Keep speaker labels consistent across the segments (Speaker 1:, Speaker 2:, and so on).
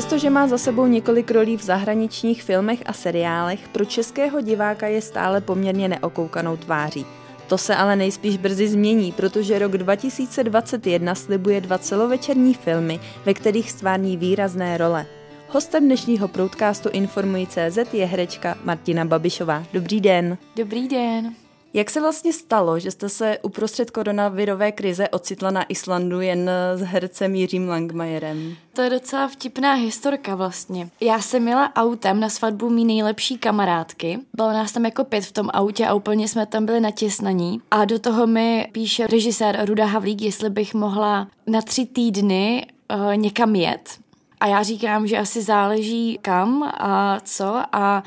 Speaker 1: Přestože má za sebou několik rolí v zahraničních filmech a seriálech, pro českého diváka je stále poměrně neokoukanou tváří. To se ale nejspíš brzy změní, protože rok 2021 slibuje dva celovečerní filmy, ve kterých stvární výrazné role. Hostem dnešního proudcastu Informují CZ je herečka Martina Babišová. Dobrý den.
Speaker 2: Dobrý den.
Speaker 1: Jak se vlastně stalo, že jste se uprostřed koronavirové krize ocitla na Islandu jen s hercem Jiřím Langmajerem?
Speaker 2: To je docela vtipná historka vlastně. Já jsem měla autem na svatbu mý nejlepší kamarádky. Bylo nás tam jako pět v tom autě a úplně jsme tam byli natěsnaní. A do toho mi píše režisér Ruda Havlík, jestli bych mohla na tři týdny uh, někam jet. A já říkám, že asi záleží kam a co a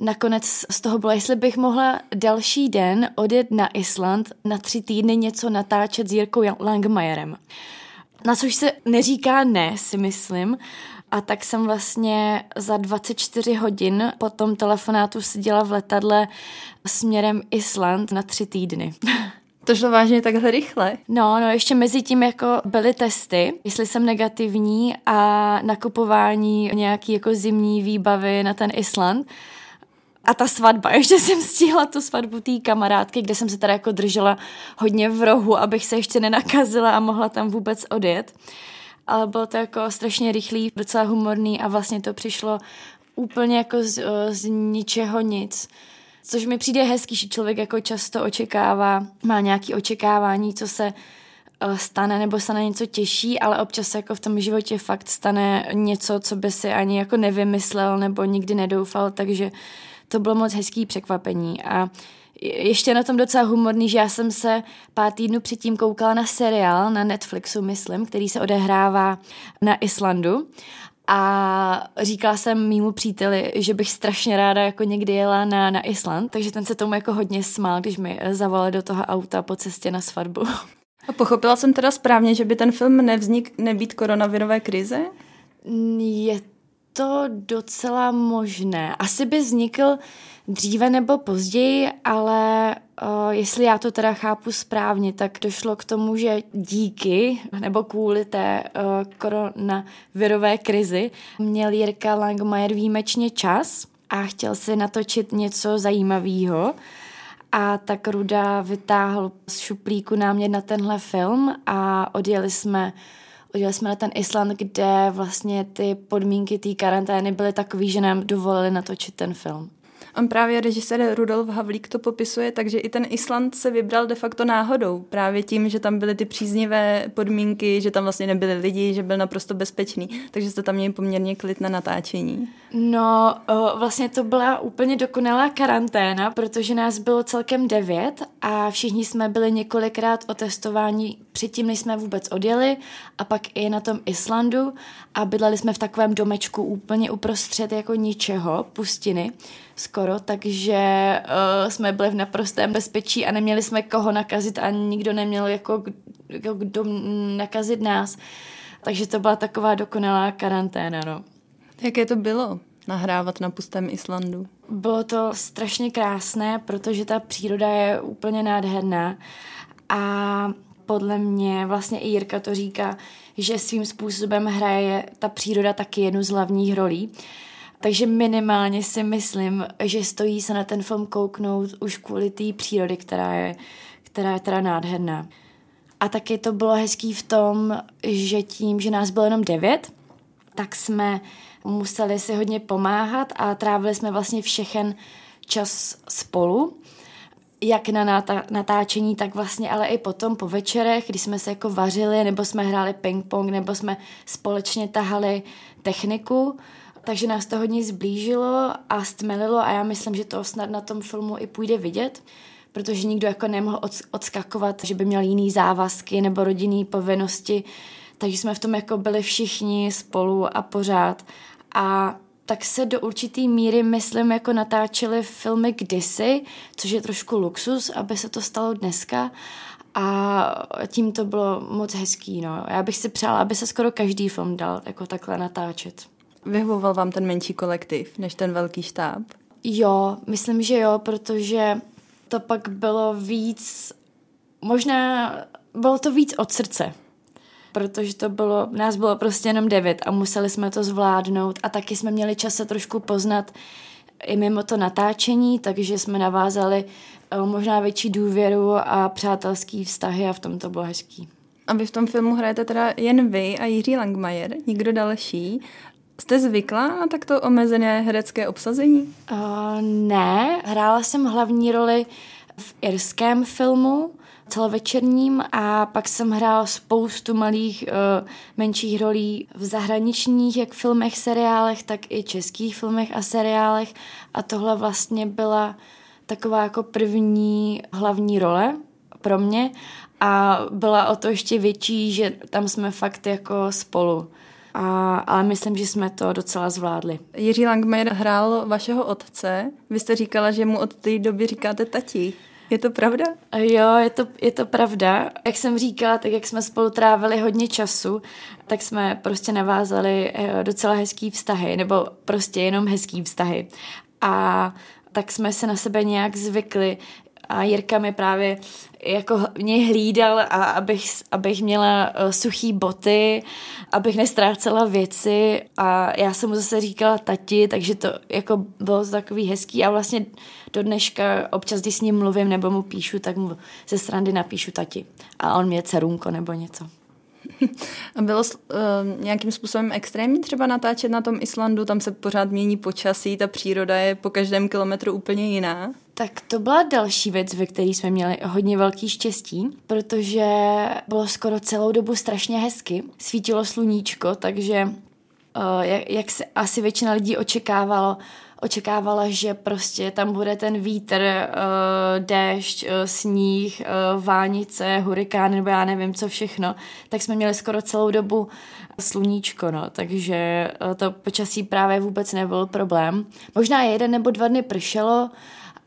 Speaker 2: Nakonec z toho bylo, jestli bych mohla další den odjet na Island na tři týdny něco natáčet s Jirkou Langmajerem. Na což se neříká ne, si myslím. A tak jsem vlastně za 24 hodin po tom telefonátu seděla v letadle směrem Island na tři týdny.
Speaker 1: To šlo vážně takhle rychle?
Speaker 2: No, no, ještě mezi tím jako byly testy, jestli jsem negativní a nakupování nějaký jako zimní výbavy na ten Island. A ta svatba, ještě jsem stihla tu svatbu té kamarádky, kde jsem se teda jako držela hodně v rohu, abych se ještě nenakazila a mohla tam vůbec odjet. Ale bylo to jako strašně rychlý, docela humorný a vlastně to přišlo úplně jako z, z ničeho nic. Což mi přijde hezký, že člověk jako často očekává, má nějaké očekávání, co se stane nebo se na něco těší, ale občas jako v tom životě fakt stane něco, co by si ani jako nevymyslel nebo nikdy nedoufal, takže to bylo moc hezký překvapení a ještě na tom docela humorný, že já jsem se pár týdnů předtím koukala na seriál na Netflixu, myslím, který se odehrává na Islandu a říkala jsem mýmu příteli, že bych strašně ráda jako někdy jela na, na Island, takže ten se tomu jako hodně smál, když mi zavolal do toho auta po cestě na svatbu.
Speaker 1: A pochopila jsem teda správně, že by ten film nevznik nebýt koronavirové krize?
Speaker 2: Je to docela možné. Asi by vznikl dříve nebo později, ale uh, jestli já to teda chápu správně, tak došlo k tomu, že díky nebo kvůli té uh, koronavirové krizi měl Jirka Langmajer výjimečně čas a chtěl si natočit něco zajímavého. A tak Ruda vytáhl z šuplíku námět na tenhle film a odjeli jsme Podívali jsme na ten Island, kde vlastně ty podmínky té karantény byly takové, že nám dovolili natočit ten film.
Speaker 1: On právě režisér Rudolf Havlík to popisuje, takže i ten Island se vybral de facto náhodou. Právě tím, že tam byly ty příznivé podmínky, že tam vlastně nebyli lidi, že byl naprosto bezpečný. Takže jste tam měli poměrně klid na natáčení.
Speaker 2: No, vlastně to byla úplně dokonalá karanténa, protože nás bylo celkem devět a všichni jsme byli několikrát otestováni předtím, než jsme vůbec odjeli a pak i na tom Islandu a bydleli jsme v takovém domečku úplně uprostřed jako ničeho, pustiny skoro, takže uh, jsme byli v naprostém bezpečí a neměli jsme koho nakazit a nikdo neměl jako, jako kdo nakazit nás. Takže to byla taková dokonalá karanténa, no.
Speaker 1: Jaké to bylo nahrávat na pustém Islandu?
Speaker 2: Bylo to strašně krásné, protože ta příroda je úplně nádherná a podle mě, vlastně i Jirka to říká, že svým způsobem hraje ta příroda taky jednu z hlavních rolí. Takže minimálně si myslím, že stojí se na ten film kouknout už kvůli té přírody, která je, která je teda nádherná. A taky to bylo hezký v tom, že tím, že nás bylo jenom devět, tak jsme museli si hodně pomáhat a trávili jsme vlastně všechen čas spolu jak na natáčení, tak vlastně ale i potom po večerech, kdy jsme se jako vařili, nebo jsme hráli ping-pong, nebo jsme společně tahali techniku, takže nás to hodně zblížilo a stmelilo a já myslím, že to snad na tom filmu i půjde vidět, protože nikdo jako nemohl odskakovat, že by měl jiný závazky nebo rodinný povinnosti, takže jsme v tom jako byli všichni spolu a pořád a tak se do určitý míry, myslím, jako natáčely filmy kdysi, což je trošku luxus, aby se to stalo dneska. A tím to bylo moc hezký, no. Já bych si přála, aby se skoro každý film dal jako takhle natáčet.
Speaker 1: Vyhovoval vám ten menší kolektiv, než ten velký štáb?
Speaker 2: Jo, myslím, že jo, protože to pak bylo víc, možná bylo to víc od srdce protože to bylo, nás bylo prostě jenom devět a museli jsme to zvládnout a taky jsme měli čas se trošku poznat i mimo to natáčení, takže jsme navázali eh, možná větší důvěru a přátelský vztahy a v tom to bylo hezký.
Speaker 1: A vy v tom filmu hrajete teda jen vy a Jiří Langmajer, nikdo další. Jste zvyklá na takto omezené herecké obsazení?
Speaker 2: Uh, ne, hrála jsem hlavní roli v irském filmu, celovečerním a pak jsem hrála spoustu malých uh, menších rolí v zahraničních jak filmech, seriálech, tak i českých filmech a seriálech a tohle vlastně byla taková jako první hlavní role pro mě a byla o to ještě větší, že tam jsme fakt jako spolu. A, ale myslím, že jsme to docela zvládli.
Speaker 1: Jiří Langmajer hrál vašeho otce. Vy jste říkala, že mu od té doby říkáte tati. Je to pravda?
Speaker 2: Jo, je to, je to pravda. Jak jsem říkala, tak jak jsme spolu trávili hodně času, tak jsme prostě navázali eh, docela hezký vztahy, nebo prostě jenom hezký vztahy. A tak jsme se na sebe nějak zvykli, a Jirka mi právě jako mě hlídal, a abych, abych měla uh, suchý boty, abych nestrácela věci. A já jsem mu zase říkala tati, takže to jako bylo takový hezký. A vlastně do dneška občas, když s ním mluvím nebo mu píšu, tak mu ze srandy napíšu tati. A on mě cerunko nebo něco.
Speaker 1: Bylo uh, nějakým způsobem extrémní třeba natáčet na tom Islandu? Tam se pořád mění počasí, ta příroda je po každém kilometru úplně jiná.
Speaker 2: Tak to byla další věc, ve které jsme měli hodně velký štěstí, protože bylo skoro celou dobu strašně hezky. Svítilo sluníčko, takže uh, jak, jak se asi většina lidí očekávalo, očekávala, že prostě tam bude ten vítr, uh, déšť, uh, sníh, uh, vánice, hurikán nebo já nevím co všechno, tak jsme měli skoro celou dobu sluníčko, no, takže to počasí právě vůbec nebyl problém. Možná jeden nebo dva dny pršelo,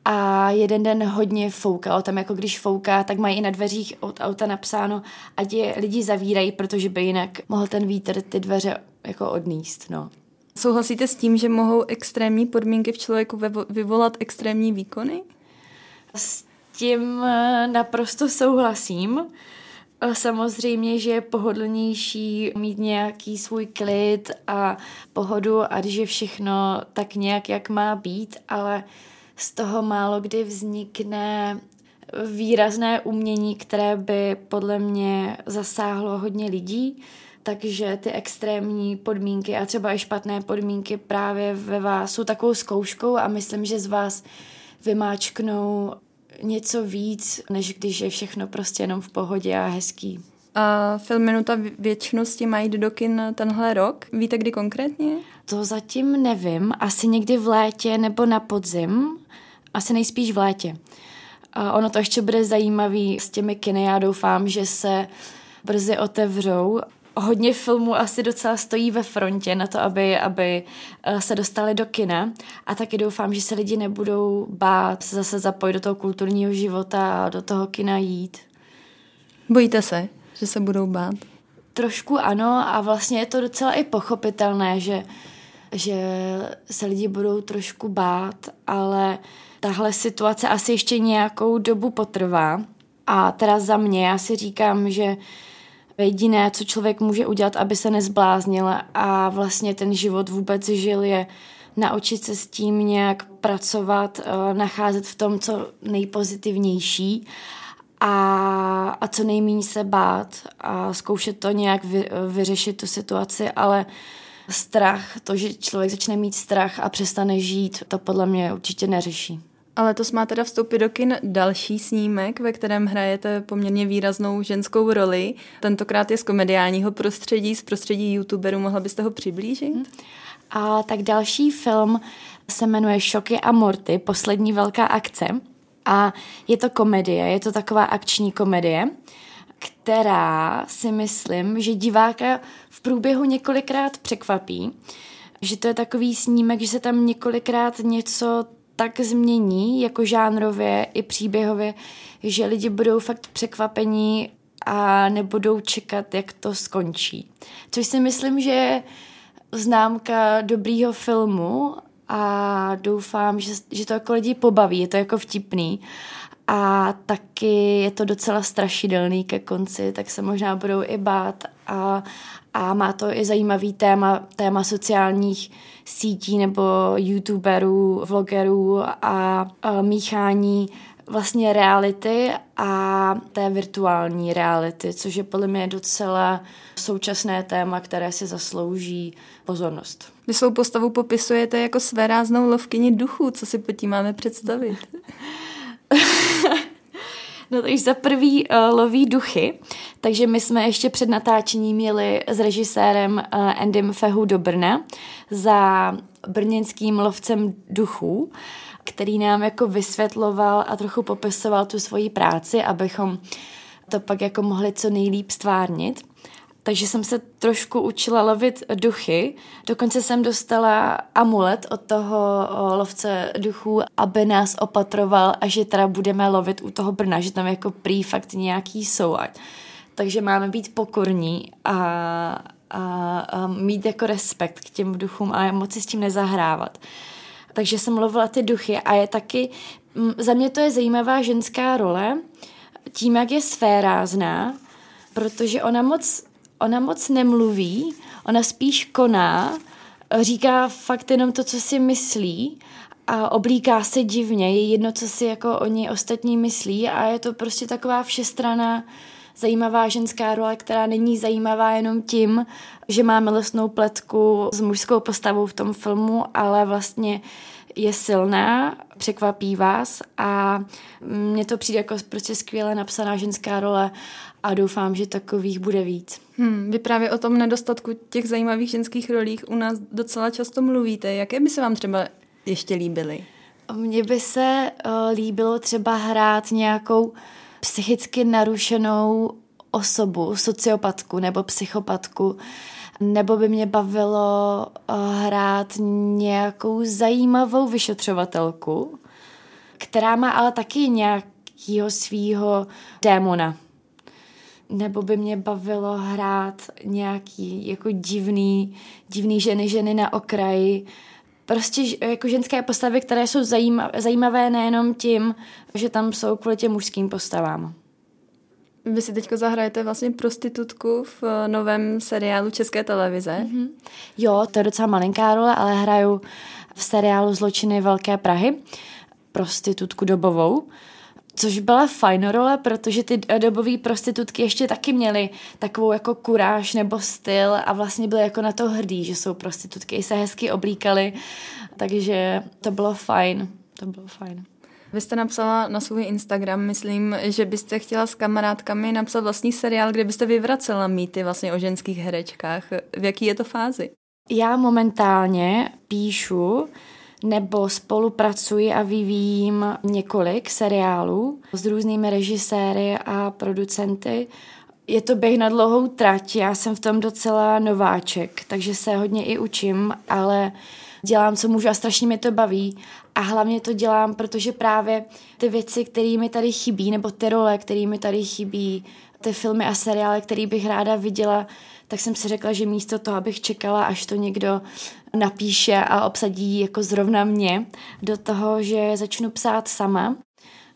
Speaker 2: a jeden den hodně foukalo. Tam jako když fouká, tak mají i na dveřích od auta napsáno, ať je lidi zavírají, protože by jinak mohl ten vítr ty dveře jako odníst, no.
Speaker 1: Souhlasíte s tím, že mohou extrémní podmínky v člověku vyvolat extrémní výkony?
Speaker 2: S tím eh, naprosto souhlasím. Eh, samozřejmě, že je pohodlnější mít nějaký svůj klid a pohodu a že všechno tak nějak, jak má být, ale z toho málo kdy vznikne výrazné umění, které by podle mě zasáhlo hodně lidí takže ty extrémní podmínky a třeba i špatné podmínky právě ve vás jsou takovou zkouškou a myslím, že z vás vymáčknou něco víc, než když je všechno prostě jenom v pohodě a hezký.
Speaker 1: A film Minuta věčnosti mají do kin tenhle rok. Víte, kdy konkrétně?
Speaker 2: To zatím nevím. Asi někdy v létě nebo na podzim. Asi nejspíš v létě. A ono to ještě bude zajímavý s těmi kiny. Já doufám, že se brzy otevřou hodně filmů asi docela stojí ve frontě na to, aby, aby eh, se dostali do kina a taky doufám, že se lidi nebudou bát se zase zapojit do toho kulturního života a do toho kina jít.
Speaker 1: Bojíte se, že se budou bát?
Speaker 2: Trošku ano a vlastně je to docela i pochopitelné, že, že se lidi budou trošku bát, ale tahle situace asi ještě nějakou dobu potrvá. A teda za mě, já si říkám, že jediné, co člověk může udělat, aby se nezbláznil a vlastně ten život vůbec žil, je naučit se s tím nějak pracovat, eh, nacházet v tom, co nejpozitivnější a, a co nejméně se bát a zkoušet to nějak vy, vyřešit tu situaci, ale strach, to, že člověk začne mít strach a přestane žít, to podle mě určitě neřeší.
Speaker 1: Ale to má teda vstoupit do kin další snímek, ve kterém hrajete poměrně výraznou ženskou roli. Tentokrát je z komediálního prostředí, z prostředí youtuberů. Mohla byste ho přiblížit? Hmm.
Speaker 2: A tak další film se jmenuje Šoky a Morty, poslední velká akce. A je to komedie, je to taková akční komedie, která si myslím, že diváka v průběhu několikrát překvapí. Že to je takový snímek, že se tam několikrát něco tak změní, jako žánrově i příběhově, že lidi budou fakt překvapení a nebudou čekat, jak to skončí. Což si myslím, že je známka dobrýho filmu a doufám, že, že to jako lidi pobaví, je to jako vtipný. A taky je to docela strašidelný ke konci, tak se možná budou i bát a, a má to i zajímavý téma, téma sociálních sítí nebo youtuberů, vlogerů a, míchání vlastně reality a té virtuální reality, což je podle mě docela současné téma, které si zaslouží pozornost.
Speaker 1: Vy svou postavu popisujete jako své ráznou lovkyni duchů. Co si pod tím máme představit?
Speaker 2: No takže za prvý uh, loví duchy, takže my jsme ještě před natáčením jeli s režisérem uh, Andym Fehu do Brna za brněnským lovcem duchů, který nám jako vysvětloval a trochu popisoval tu svoji práci, abychom to pak jako mohli co nejlíp stvárnit takže jsem se trošku učila lovit duchy. Dokonce jsem dostala amulet od toho lovce duchů, aby nás opatroval a že teda budeme lovit u toho Brna, že tam jako prý fakt nějaký jsou. Takže máme být pokorní a, a, a mít jako respekt k těm duchům a moc si s tím nezahrávat. Takže jsem lovila ty duchy a je taky, za mě to je zajímavá ženská role, tím, jak je svérázná, protože ona moc ona moc nemluví, ona spíš koná, říká fakt jenom to, co si myslí a oblíká se divně, je jedno, co si jako oni ostatní myslí a je to prostě taková všestrana zajímavá ženská role, která není zajímavá jenom tím, že máme lesnou pletku s mužskou postavou v tom filmu, ale vlastně je silná, překvapí vás a mně to přijde jako prostě skvěle napsaná ženská role a doufám, že takových bude víc.
Speaker 1: Hmm, vy právě o tom nedostatku těch zajímavých ženských rolích u nás docela často mluvíte. Jaké by se vám třeba ještě líbily?
Speaker 2: Mně by se uh, líbilo třeba hrát nějakou psychicky narušenou osobu, sociopatku nebo psychopatku, nebo by mě bavilo uh, hrát nějakou zajímavou vyšetřovatelku, která má ale taky nějakého svýho démona nebo by mě bavilo hrát nějaký jako divný, divný ženy, ženy na okraji. Prostě jako ženské postavy, které jsou zajímavé nejenom tím, že tam jsou kvůli těm mužským postavám.
Speaker 1: Vy si teďko zahrajete vlastně prostitutku v eh, novém seriálu České televize. Mm-hmm.
Speaker 2: Jo, to je docela malinká role, ale hraju v seriálu Zločiny Velké Prahy prostitutku dobovou což byla fajn role, protože ty dobové prostitutky ještě taky měly takovou jako kuráž nebo styl a vlastně byly jako na to hrdý, že jsou prostitutky, i se hezky oblíkaly, takže to bylo fajn, to bylo fajn.
Speaker 1: Vy jste napsala na svůj Instagram, myslím, že byste chtěla s kamarádkami napsat vlastní seriál, kde byste vyvracela mýty vlastně o ženských herečkách. V jaký je to fázi?
Speaker 2: Já momentálně píšu nebo spolupracuji a vyvíjím několik seriálů s různými režiséry a producenty. Je to běh na dlouhou trať, já jsem v tom docela nováček, takže se hodně i učím, ale dělám, co můžu a strašně mě to baví. A hlavně to dělám, protože právě ty věci, které mi tady chybí, nebo ty role, které mi tady chybí, ty filmy a seriály, které bych ráda viděla, tak jsem si řekla, že místo toho, abych čekala, až to někdo napíše a obsadí jako zrovna mě, do toho, že začnu psát sama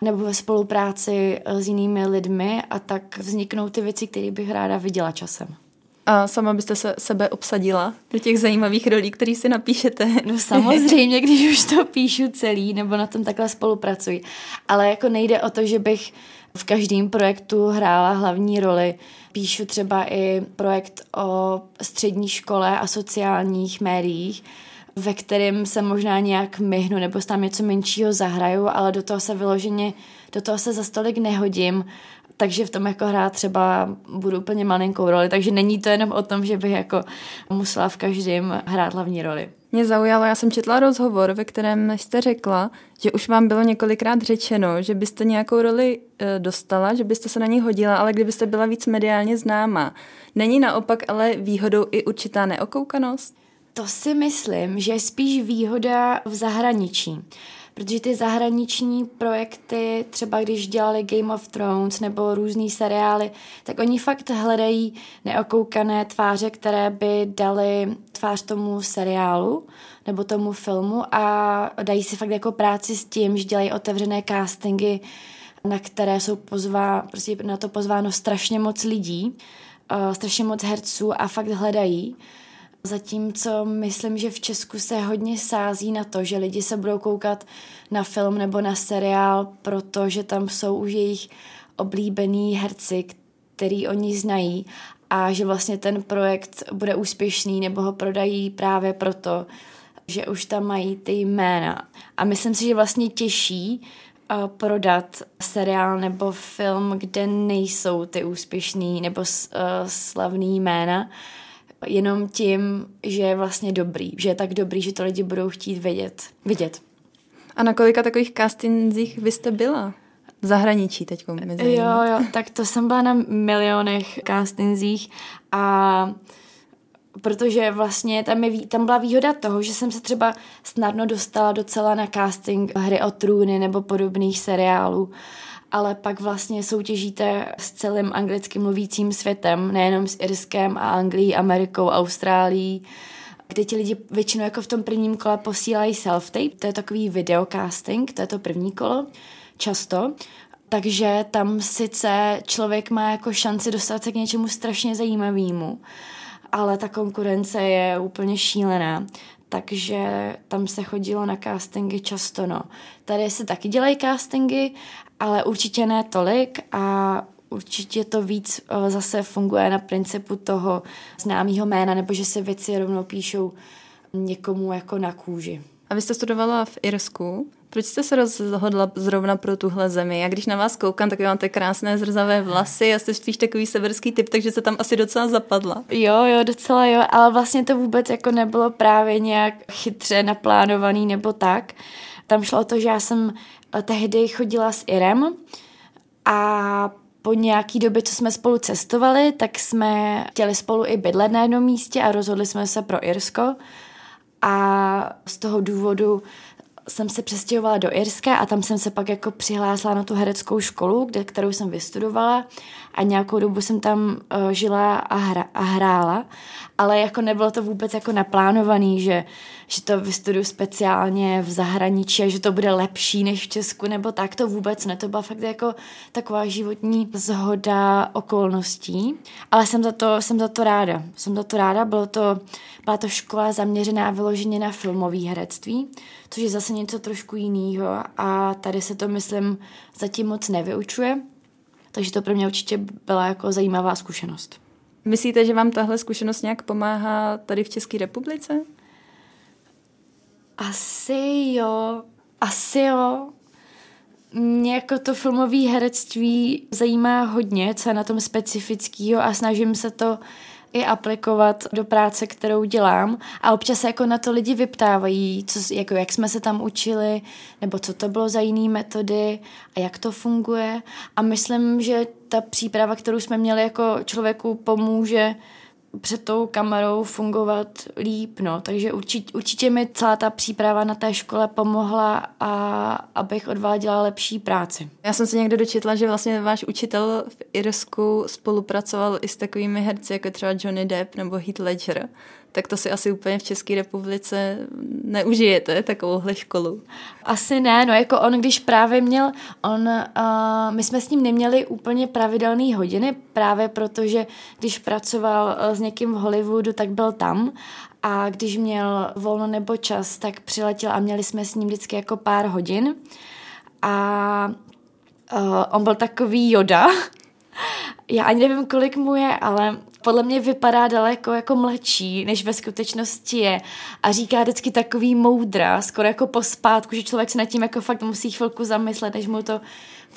Speaker 2: nebo ve spolupráci s jinými lidmi a tak vzniknou ty věci, které bych ráda viděla časem.
Speaker 1: A sama byste se sebe obsadila do těch zajímavých rolí, které si napíšete?
Speaker 2: No samozřejmě, když už to píšu celý, nebo na tom takhle spolupracuji. Ale jako nejde o to, že bych v každém projektu hrála hlavní roli. Píšu třeba i projekt o střední škole a sociálních médiích, ve kterém se možná nějak myhnu nebo tam něco menšího zahraju, ale do toho se vyloženě, do toho se za stolik nehodím, takže v tom jako hrát třeba budu úplně malinkou roli, takže není to jenom o tom, že bych jako musela v každém hrát hlavní roli.
Speaker 1: Mě zaujalo, já jsem četla rozhovor, ve kterém jste řekla, že už vám bylo několikrát řečeno, že byste nějakou roli e, dostala, že byste se na ní hodila, ale kdybyste byla víc mediálně známá. Není naopak ale výhodou i určitá neokoukanost?
Speaker 2: To si myslím, že je spíš výhoda v zahraničí protože ty zahraniční projekty, třeba když dělali Game of Thrones nebo různý seriály, tak oni fakt hledají neokoukané tváře, které by dali tvář tomu seriálu nebo tomu filmu a dají si fakt jako práci s tím, že dělají otevřené castingy, na které jsou pozvá, prostě na to pozváno strašně moc lidí uh, strašně moc herců a fakt hledají. Zatímco myslím, že v Česku se hodně sází na to, že lidi se budou koukat na film nebo na seriál, protože tam jsou už jejich oblíbený herci, který oni znají a že vlastně ten projekt bude úspěšný nebo ho prodají právě proto, že už tam mají ty jména. A myslím si, že vlastně těžší uh, prodat seriál nebo film, kde nejsou ty úspěšný nebo uh, slavný jména, jenom tím, že je vlastně dobrý, že je tak dobrý, že to lidi budou chtít vidět. vidět.
Speaker 1: A na kolika takových castingzích vy jste byla? V zahraničí teď
Speaker 2: Jo, jo, tak to jsem byla na milionech castingzích a protože vlastně tam, je, tam byla výhoda toho, že jsem se třeba snadno dostala docela na casting hry o trůny nebo podobných seriálů ale pak vlastně soutěžíte s celým anglicky mluvícím světem, nejenom s Irskem a Anglií, Amerikou, Austrálií, kde ti lidi většinou jako v tom prvním kole posílají self-tape, to je takový videocasting, to je to první kolo, často. Takže tam sice člověk má jako šanci dostat se k něčemu strašně zajímavému, ale ta konkurence je úplně šílená takže tam se chodilo na castingy často, no. Tady se taky dělají castingy, ale určitě ne tolik a určitě to víc eh, zase funguje na principu toho známého jména, nebo že se věci rovnou píšou někomu jako na kůži.
Speaker 1: A vy jste studovala v Irsku. Proč jste se rozhodla zrovna pro tuhle zemi? Já když na vás koukám, tak vy máte krásné zrzavé vlasy a jste spíš takový severský typ, takže se tam asi docela zapadla.
Speaker 2: Jo, jo, docela jo, ale vlastně to vůbec jako nebylo právě nějak chytře naplánovaný nebo tak. Tam šlo o to, že já jsem tehdy chodila s Irem a po nějaký době, co jsme spolu cestovali, tak jsme chtěli spolu i bydlet na jednom místě a rozhodli jsme se pro Irsko. A z toho důvodu jsem se přestěhovala do Irska a tam jsem se pak jako přihlásila na tu hereckou školu, kde, kterou jsem vystudovala a nějakou dobu jsem tam uh, žila a, hra, a hrála, ale jako nebylo to vůbec jako naplánovaný, že, že to vystuduju speciálně v zahraničí a že to bude lepší než v Česku, nebo tak. To vůbec ne, to byla fakt jako taková životní zhoda okolností, ale jsem za to, jsem za to ráda, jsem za to ráda, bylo to, byla to škola zaměřená vyloženě na filmové herectví, což je zase něco trošku jiného a tady se to, myslím, zatím moc nevyučuje, takže to pro mě určitě byla jako zajímavá zkušenost.
Speaker 1: Myslíte, že vám tahle zkušenost nějak pomáhá tady v České republice?
Speaker 2: Asi jo, asi jo. Mě jako to filmové herectví zajímá hodně, co je na tom specifického a snažím se to i aplikovat do práce, kterou dělám a občas se jako na to lidi vyptávají, co, jako jak jsme se tam učili, nebo co to bylo za jiné metody a jak to funguje a myslím, že ta příprava, kterou jsme měli jako člověku pomůže před tou kamerou fungovat líp, no. Takže určitě, určitě mi celá ta příprava na té škole pomohla a abych odváděla lepší práci.
Speaker 1: Já jsem se někde dočetla, že vlastně váš učitel v Irsku spolupracoval i s takovými herci, jako třeba Johnny Depp nebo Heath Ledger tak to si asi úplně v České republice neužijete, takovouhle školu.
Speaker 2: Asi ne, no jako on, když právě měl, on, uh, my jsme s ním neměli úplně pravidelné hodiny, právě protože když pracoval uh, s někým v Hollywoodu, tak byl tam. A když měl volno nebo čas, tak přiletěl a měli jsme s ním vždycky jako pár hodin. A uh, on byl takový joda, já ani nevím, kolik mu je, ale podle mě vypadá daleko jako mladší, než ve skutečnosti je. A říká vždycky takový moudra, skoro jako pospátku, že člověk se nad tím jako fakt musí chvilku zamyslet, než mu to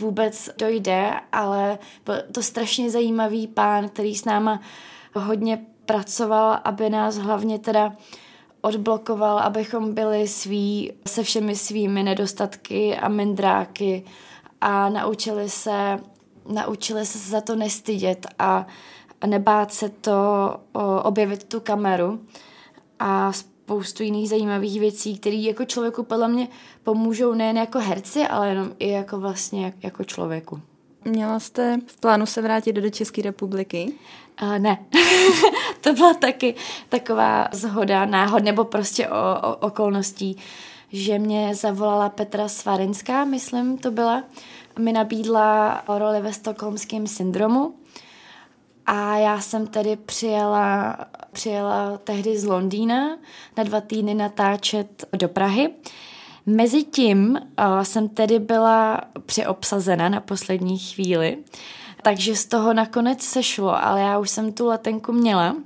Speaker 2: vůbec dojde, ale byl to strašně zajímavý pán, který s náma hodně pracoval, aby nás hlavně teda odblokoval, abychom byli sví se všemi svými nedostatky a mindráky a naučili se naučili se za to nestydět a, a nebát se to o, objevit tu kameru a spoustu jiných zajímavých věcí, které jako člověku podle mě pomůžou nejen jako herci, ale jenom i jako vlastně jako člověku.
Speaker 1: Měla jste v plánu se vrátit do České republiky?
Speaker 2: Uh, ne. to byla taky taková zhoda, náhod nebo prostě o, o okolností, že mě zavolala Petra Svarinská, myslím to byla, mi nabídla roli ve stokholmském syndromu A já jsem tedy přijela, přijela tehdy z Londýna na dva týdny natáčet do Prahy. Mezitím uh, jsem tedy byla přeobsazena na poslední chvíli, takže z toho nakonec sešlo, ale já už jsem tu letenku měla,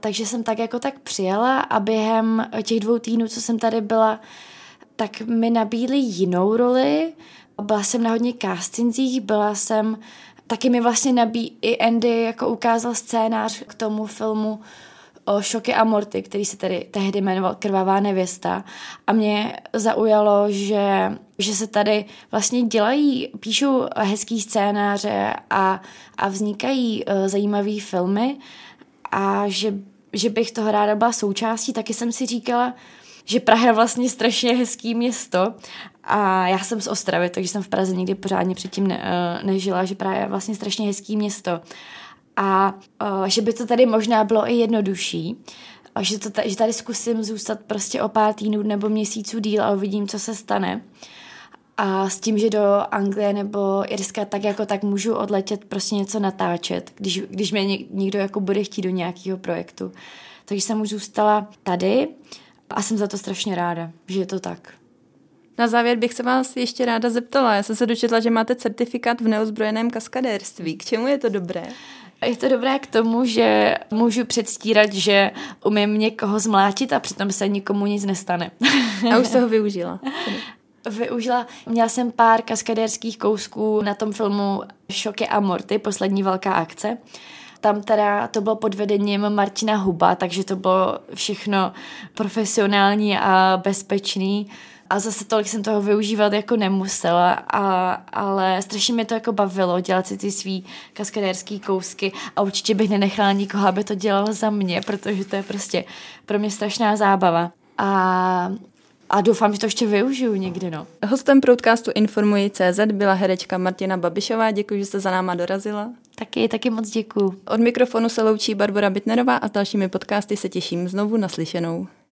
Speaker 2: takže jsem tak jako tak přijela a během těch dvou týdnů, co jsem tady byla, tak mi nabídli jinou roli. Byla jsem na hodně castingzích, byla jsem, taky mi vlastně nabí, i Andy jako ukázal scénář k tomu filmu o Šoky a Morty, který se tedy tehdy jmenoval Krvavá nevěsta. A mě zaujalo, že, že se tady vlastně dělají, píšou hezký scénáře a, a vznikají uh, zajímavé filmy. A že, že bych toho ráda byla součástí, taky jsem si říkala, že Praha je vlastně strašně hezký město a já jsem z Ostravy, takže jsem v Praze nikdy pořádně předtím ne, uh, nežila, že Praha je vlastně strašně hezký město a uh, že by to tady možná bylo i jednodušší, a že, to, že tady zkusím zůstat prostě o pár týdnů nebo měsíců díl a uvidím, co se stane. A s tím, že do Anglie nebo Irska tak jako tak můžu odletět prostě něco natáčet, když, když mě někdo jako bude chtít do nějakého projektu. Takže jsem už zůstala tady a jsem za to strašně ráda, že je to tak.
Speaker 1: Na závěr bych se vás ještě ráda zeptala. Já jsem se dočetla, že máte certifikát v neozbrojeném kaskadérství. K čemu je to dobré?
Speaker 2: Je to dobré k tomu, že můžu předstírat, že umím někoho zmlátit a přitom se nikomu nic nestane.
Speaker 1: A už jste ho využila?
Speaker 2: Využila, měla jsem pár kaskadérských kousků na tom filmu Šoky a Morty, poslední velká akce. Tam teda to bylo pod vedením Martina Huba, takže to bylo všechno profesionální a bezpečný a zase tolik jsem toho využívat jako nemusela, a, ale strašně mě to jako bavilo dělat si ty svý kaskadérský kousky a určitě bych nenechala nikoho, aby to dělal za mě, protože to je prostě pro mě strašná zábava. A a doufám, že to ještě využiju někdy, no.
Speaker 1: Hostem podcastu Informuji CZ byla herečka Martina Babišová. Děkuji, že jste za náma dorazila.
Speaker 2: Taky, taky moc děkuji.
Speaker 1: Od mikrofonu se loučí Barbara Bitnerová a s dalšími podcasty se těším znovu naslyšenou.